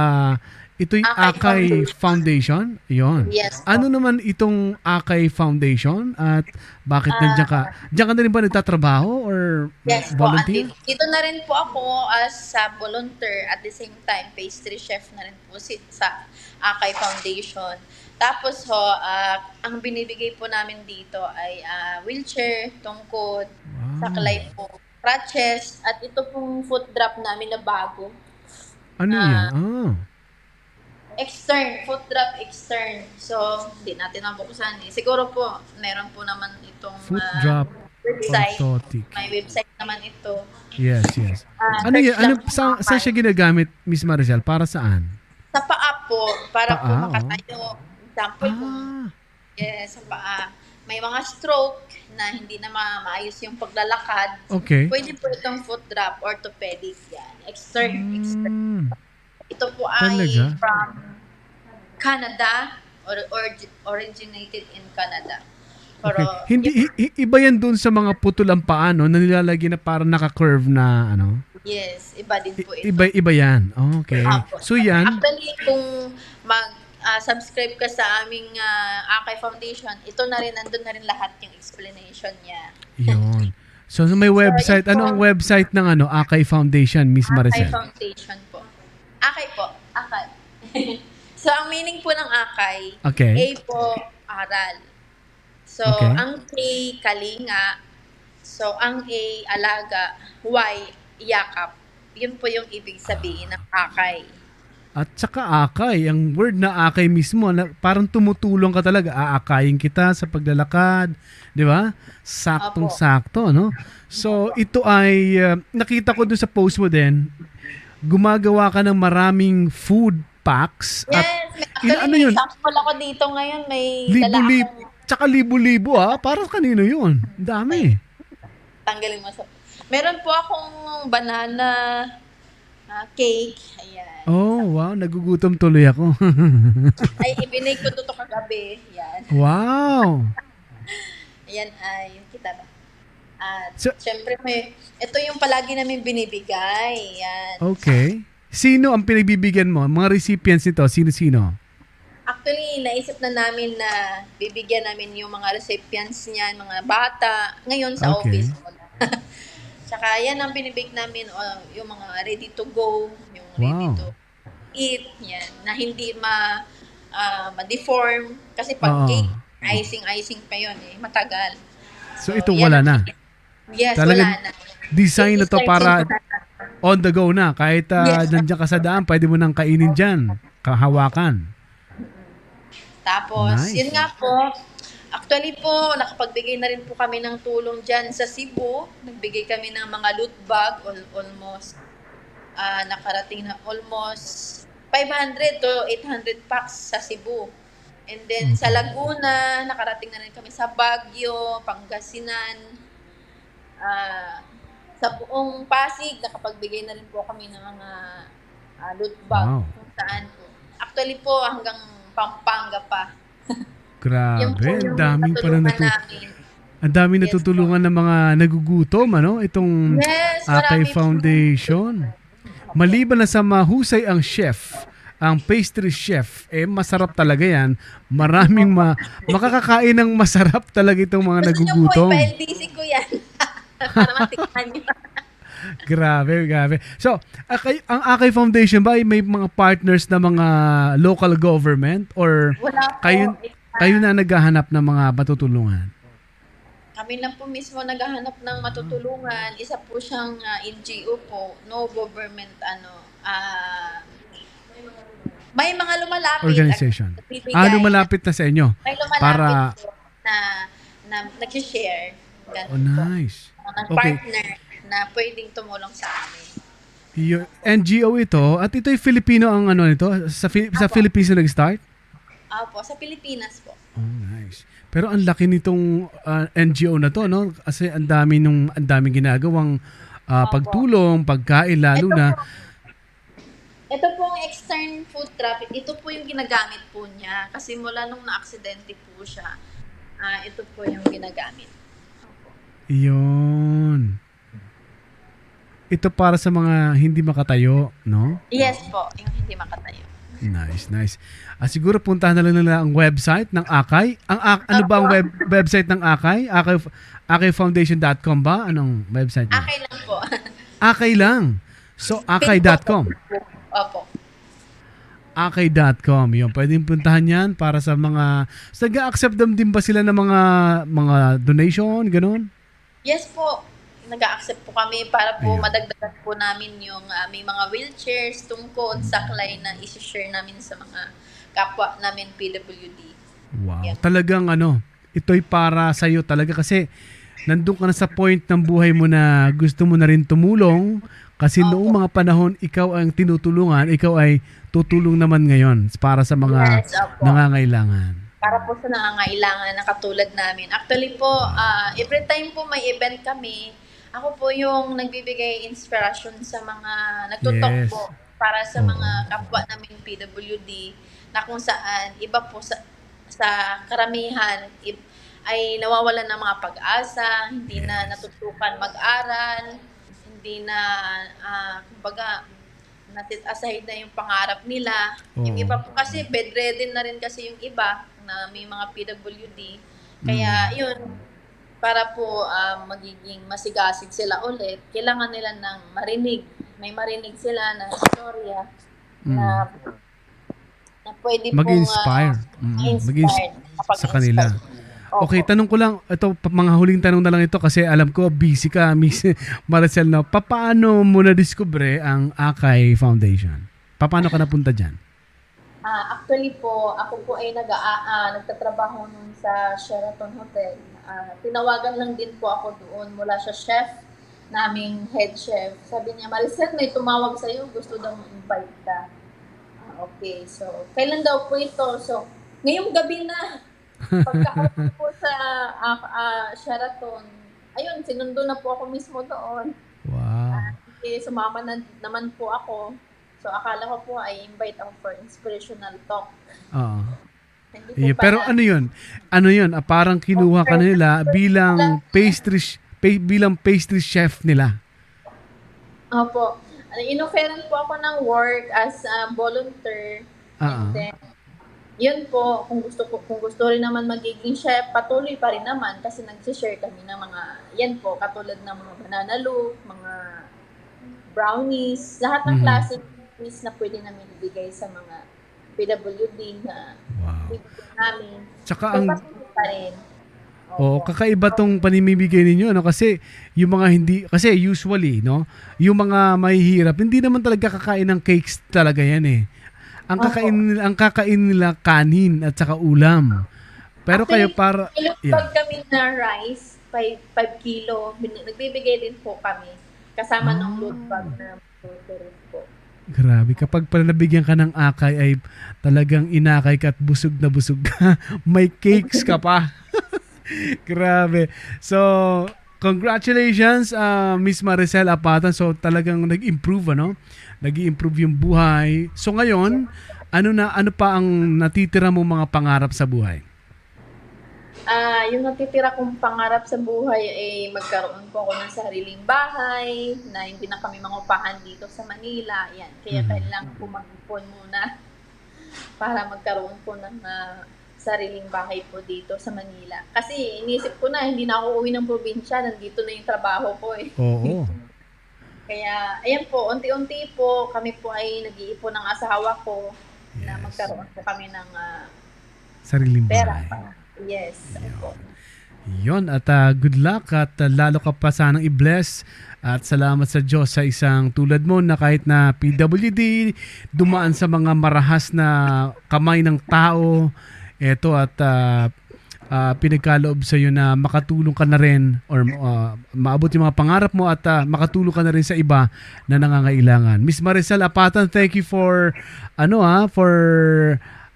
ito'y Akay Akay Foundation. Yon. Yes po. Ano naman itong Akay Foundation at bakit Ah. nandiyan ka? Diyan ka na rin ba nagtatrabaho or Yes po. volunteer? Andi- dito na rin po ako as a volunteer at the same time pastry chef na rin po si, sa Akay Foundation. Tapos ho, ah, ang binibigay po namin dito ay ah, wheelchair, tungkod, Wow. saklay po, crutches, at ito pong foot drop namin na bago. Ano Ah. yan? Ah. Extern, foot drop extern. So, hindi natin nabuksan eh. Siguro po, meron po naman itong Foot ah, drop website. orthotic. May website naman ito. Yes, yes. Ah, Ano yan? Ano, sa, saan siya ginagamit, Miss Maricel? Para saan? Sa paa po, para po Paa, oh. Example, kung Ah, yes, sa paa. May mga stroke na hindi na ma- maayos yung paglalakad. okay. Pwede po itong foot drop, orthopedic yan. Extern, extern. Mm, Ito po ay Talaga? from Canada or, or originated in Canada. Pero, okay. Hindi, i- i- iba yan dun sa mga putol ang paa, no? Na nilalagay na parang naka-curve na, ano? yes, iba din po ito. iba, iba yan. Okay. Apo. So yan, Actually, kung mag-subscribe ka sa aming ah, Akay Foundation, ito na rin, nandun na rin lahat yung explanation niya. Yun. *laughs* So, so may website. yun Ano ang website ng ano Akay Foundation, Miss Akay Maricel? Foundation po. Akay po. Akay. *laughs* so, ang meaning po ng Akay, Okay. A po, aral. So, Okay. ang K, kalinga. So, ang A, alaga. Y, yakap. Yun po yung ibig sabihin ng Akay. At saka akay, ang word na akay mismo, na, parang tumutulong ka talaga. Aakayin kita sa paglalakad, di ba? Saktong-sakto, no? So, ito ay, uh, nakita ko doon sa post mo din, gumagawa ka ng maraming food packs at Yes, may, Ina- actually, ano may yun? sample ako dito ngayon. May libo-libo, tsaka libo-libo ha, para kanino yun? Dami. tanggalin mo sa... Meron po akong banana ah, cake. Ayan. Oh, wow, nagugutom tuloy ako. *laughs* Ay, ibinake ko to, to kagabi. Yan. wow. Ayan ay, yung kita ba? At So- syempre may, ito yung palagi namin binibigay. Yan. Okay. Sino ang pinagbibigyan mo? Mga recipients nito, sino-sino? Actually, naisip na namin na bibigyan namin yung mga recipients niyan, mga bata, ngayon sa Okay. office. *laughs* Tsaka yan ang binibig namin, o, yung mga ready to go, yung ready Wow. to eat, yan, na hindi ma, ah, ma-deform. Kasi pag Oo. cake, icing-icing pa yun eh, matagal. So, ito yan wala na. Yes, Talagang wala na. Design na to para on the go na. Kahit uh, Yes. nandiyan ka sa daan, pwede mo nang kainin dyan. Kahawakan. Tapos, Nice. yun nga po, Actually po, nakapagbigay na rin po kami ng tulong dyan sa Cebu. Nagbigay kami ng mga loot bag, al- almost, ah, nakarating na almost 500 to 800 packs sa Cebu. And then sa Laguna, nakarating na rin kami sa Baguio, Pangasinan, ah, sa buong Pasig, nakapagbigay na rin po kami ng mga ah, loot bag Wow. kung saan po. Actually po, hanggang Pampanga pa. *laughs* Grabe, ang daming pala natu namin. ang daming Yes, natutulungan ng mga nagugutom, ano? Itong Yes, po. Foundation. Maliban na sa mahusay ang chef, ang pastry chef, eh masarap talaga yan. Maraming ma makakakain ng masarap talaga itong mga Gusto niyo po, nagugutom. ko yan. *laughs* Para matikman niyo. *laughs* Grabe, grabe. So, Akay, ang Akay Foundation ba ay may mga partners na mga local government or Wala po. kayo, kayo na naghahanap ng mga matutulungan? Kami lang po mismo naghahanap ng matutulungan. Isa po siyang ah, NGO po, no government ano. ah may mga lumalapit. Organization. Ah, lumalapit na sa inyo. May lumalapit Para- po na, na nag-share. Oh, Ganun po. nice. Ng Okay. partner na pwedeng tumulong sa amin. Yung NGO ito, at ito'y Filipino ang ano nito? Sa, Fi- sa Apo. Philippines na nag-start? Opo, sa Pilipinas po. Oh, nice. Pero ang laki nitong ah, NGO na to, no? Kasi ang dami nung ang daming ginagawang Opo. pagtulong, pagkain lalo Ito na. po, ito pong extern food traffic, ito po yung ginagamit po niya. Kasi mula nung na-aksidente po siya, ah ito po yung ginagamit. Yun. Ito para sa mga hindi makatayo, no? Yes po, yung hindi makatayo. Nice, nice. Ah, siguro puntahan na lang nila ang website ng Akay. Ang ano ba ang web, website ng Akay? Akay akayfoundation.com ba? Anong website niya? Okay lang po. *laughs* Akay lang. So akay.com. Opo. akay.com. Yun, pwedeng puntahan yan para sa mga so, nag-accept din ba sila ng mga mga donation, ganun? Yes po, nag-accept po kami para po Ayun. madagdagan po namin yung ah, may mga wheelchairs, tungkod, saklay na isi-share namin sa mga kapwa namin PWD. Wow. Yeah. Talagang ano, ito'y para sa iyo talaga kasi nandun ka na sa point ng buhay mo na gusto mo na rin tumulong kasi Opo. noong mga panahon ikaw ang tinutulungan, ikaw ay tutulong naman ngayon para sa mga Yes, opo. nangangailangan. para po sa nangangailangan na katulad namin. Actually po, ah, every time po may event kami, ako po yung nagbibigay inspiration sa mga nagtutok Yes. po para sa mga kapwa namin PWD na kung saan iba po sa sa karamihan ay nawawalan ng mga pag-asa, hindi na Yes. natutukan mag-aral, hindi na ah, kumbaga natit aside na yung pangarap nila. Yung Oo. iba po kasi bedridden na rin kasi yung iba na may mga PWD. Kaya yun, para po ah, magiging masigasig sila ulit, kailangan nila ng marinig. May marinig sila na istorya na, na pwede pong Mag-inspire. ah, Mm, ma-inspire, mag-ins- makapag-inspire. sa kanila. Opo. Okay, tanong ko lang, ito, mga huling tanong na lang ito kasi alam ko busy ka, *laughs* Miss Maricel, na paano mo na-discover ang Akay Foundation? Paano ka napunta dyan? Ah, actually po, ako po ay nag ah, nagtatrabaho nun sa Sheraton Hotel. Ah, tinawagan lang din po ako doon mula sa chef, naming head chef. Sabi niya, Maricel, may tumawag sa'yo, gusto daw invite ka. Ah, okay, so, kailan daw po ito? So, ngayong gabi na, *laughs* pagka po sa ah, ah, Sheraton, ayun, sinundo na po ako mismo doon. Wow. Eh, sumama na, naman po ako. So, akala ko po ay invite ako for inspirational talk. Oo. Po Yeah, pero ano yun? Ano yun? Ah, parang kinuha ka nila bilang pastry pa- bilang pastry chef nila. Opo. Inofferan po ako ng work as a volunteer. Ah, And then, yun po, kung gusto ko, kung gusto rin naman magiging chef, patuloy pa rin naman kasi nag-share kami ng mga, yan po, katulad ng mga banana loaf, mga brownies, lahat ng Mhm. klase na pwede namin ibigay sa mga PWD na Wow. namin. Tsaka So, ang pa rin. Oh, kakaiba tong panimibigay ninyo no kasi yung mga hindi kasi usually no, yung mga mahihirap hindi naman talaga kakain ng cakes talaga yan eh. Ang kakain nila, ang kakain nila kanin at saka ulam. Pero Actually, kayo para... Yeah. kami na rice, 5, 5 kilo. Nagbibigay din po kami. Kasama Ah. ng load bag na po. Grabe, kapag pala nabigyan ka ng akay ay talagang inakay ka at busog na busog ka. *laughs* May cakes ka pa. *laughs* Grabe. So, congratulations uh, Miss Maricel Apatan. So, talagang nag-improve ano? Nag-improve yung buhay. So, ngayon, ano na ano pa ang natitira mo mga pangarap sa buhay? Ah, yung natitira kong pangarap sa buhay ay magkaroon po ako ng sariling bahay na hindi na kami mangupahan dito sa Manila. Yan. Kaya Mhm. kailangan po mag-ipon muna *laughs* para magkaroon po ng ah, sariling bahay po dito sa Manila. Kasi inisip ko na, hindi na ako uwi ng probinsya. Nandito na yung trabaho ko eh. Oo. *laughs* Kaya, ayan po, unti-unti po, kami po ay nag-iipon ng asawa ko na Yes. magkaroon po kami ng ah, Sariling pera. bahay. Yes. po. Yon at ah, good luck at ah, lalo ka pa sanang i-bless at salamat sa Diyos sa isang tulad mo na kahit na PWD dumaan sa mga marahas na kamay ng tao eto at ah, ah, pinagkaloob sa iyo na makatulong ka na rin or ah, maabot yung mga pangarap mo at ah, makatulong ka na rin sa iba na nangangailangan. Miss Maricel Apatan, thank you for ano ah for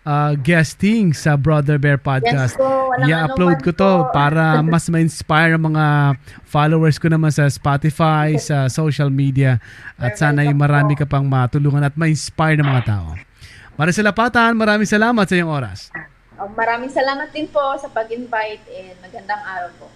ah, guesting sa Brother Bear Podcast. Yes po, I-upload ko to po. para *laughs* mas ma-inspire ang mga followers ko naman sa Spotify, *laughs* sa social media at sana ay marami ka pang matulungan at ma-inspire ng mga tao. Maricel Apatan, maraming salamat sa iyong oras. Oh, maraming salamat din po sa pag-invite and magandang araw po.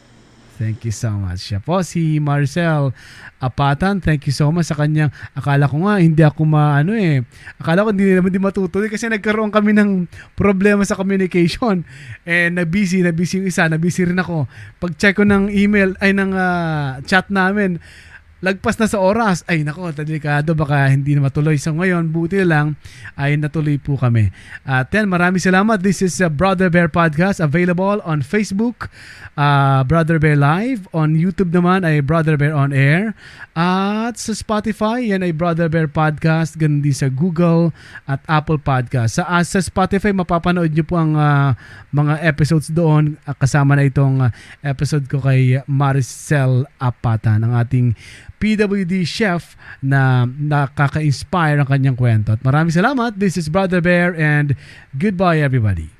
Thank you so much. Siya po si Marcel Apatan. Thank you so much sa kanyang. Akala ko nga hindi ako maano eh. Akala ko hindi naman di matutuloy kasi nagkaroon kami ng problema sa communication. Eh na-busy, na-busy yung isa, na-busy rin ako. Pag-check ko ng email ay ng ah, chat namin, lagpas na sa oras. Ay nako, delikado baka hindi na matuloy. So ngayon, buti lang ay natuloy po kami. At yan, maraming salamat. This is uh, Brother Bear Podcast available on Facebook, uh, Brother Bear Live. On YouTube naman ay Brother Bear On Air. At sa Spotify, yan ay Brother Bear Podcast. Ganun din sa Google at Apple Podcast. Sa, ah, sa Spotify, mapapanood nyo po ang ah, mga episodes doon. Kasama na itong ah, episode ko kay Maricel Apatan, ang ating PWD chef na nakaka-inspire ang kanyang kwento. At maraming salamat. This is Brother Bear and goodbye everybody.